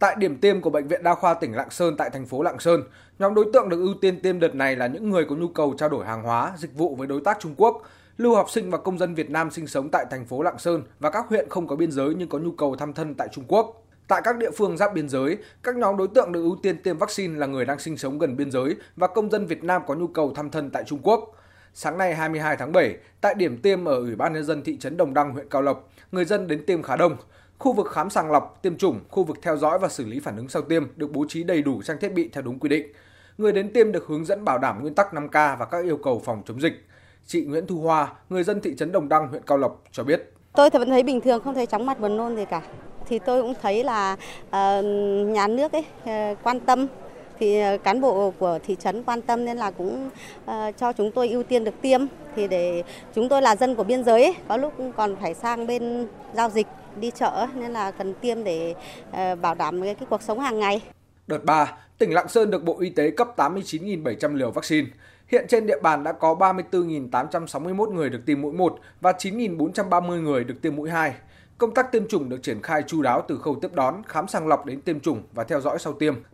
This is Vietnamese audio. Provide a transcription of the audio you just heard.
Tại điểm tiêm của Bệnh viện Đa khoa tỉnh Lạng Sơn tại thành phố Lạng Sơn, nhóm đối tượng được ưu tiên tiêm đợt này là những người có nhu cầu trao đổi hàng hóa, dịch vụ với đối tác Trung Quốc, lưu học sinh và công dân Việt Nam sinh sống tại thành phố Lạng Sơn và các huyện không có biên giới nhưng có nhu cầu thăm thân tại Trung Quốc. Tại các địa phương giáp biên giới, các nhóm đối tượng được ưu tiên tiêm vaccine là người đang sinh sống gần biên giới và công dân Việt Nam có nhu cầu thăm thân tại Trung Quốc. Sáng nay 22 tháng 7, tại điểm tiêm ở Ủy ban nhân dân thị trấn Đồng Đăng, huyện Cao Lộc, người dân đến tiêm khá đông. Khu vực khám sàng lọc, tiêm chủng, khu vực theo dõi và xử lý phản ứng sau tiêm được bố trí đầy đủ trang thiết bị theo đúng quy định. Người đến tiêm được hướng dẫn bảo đảm nguyên tắc 5K và các yêu cầu phòng chống dịch. Chị Nguyễn Thu Hoa, người dân thị trấn Đồng Đăng, huyện Cao Lộc cho biết. Tôi thì vẫn thấy bình thường, không thấy chóng mặt buồn nôn gì cả. Thì tôi cũng thấy là uh, nhà nước ấy uh, quan tâm thì ờ, cán bộ của thị trấn quan tâm nên là cũng uh, cho chúng tôi ưu tiên được tiêm thì để chúng tôi là dân của biên giới ấy, có lúc còn phải sang bên giao dịch đi chợ nên là cần tiêm để ờ, bảo đảm cái, cái cuộc sống hàng ngày. Đợt 3, tỉnh Lạng Sơn được Bộ Y tế cấp 89.700 liều vaccine. Hiện trên địa bàn đã có 34.861 người được tiêm mũi 1 và 9.430 người được tiêm mũi 2. Công tác tiêm chủng được triển khai chu đáo từ khâu tiếp đón, khám sàng lọc đến tiêm chủng và theo dõi sau tiêm.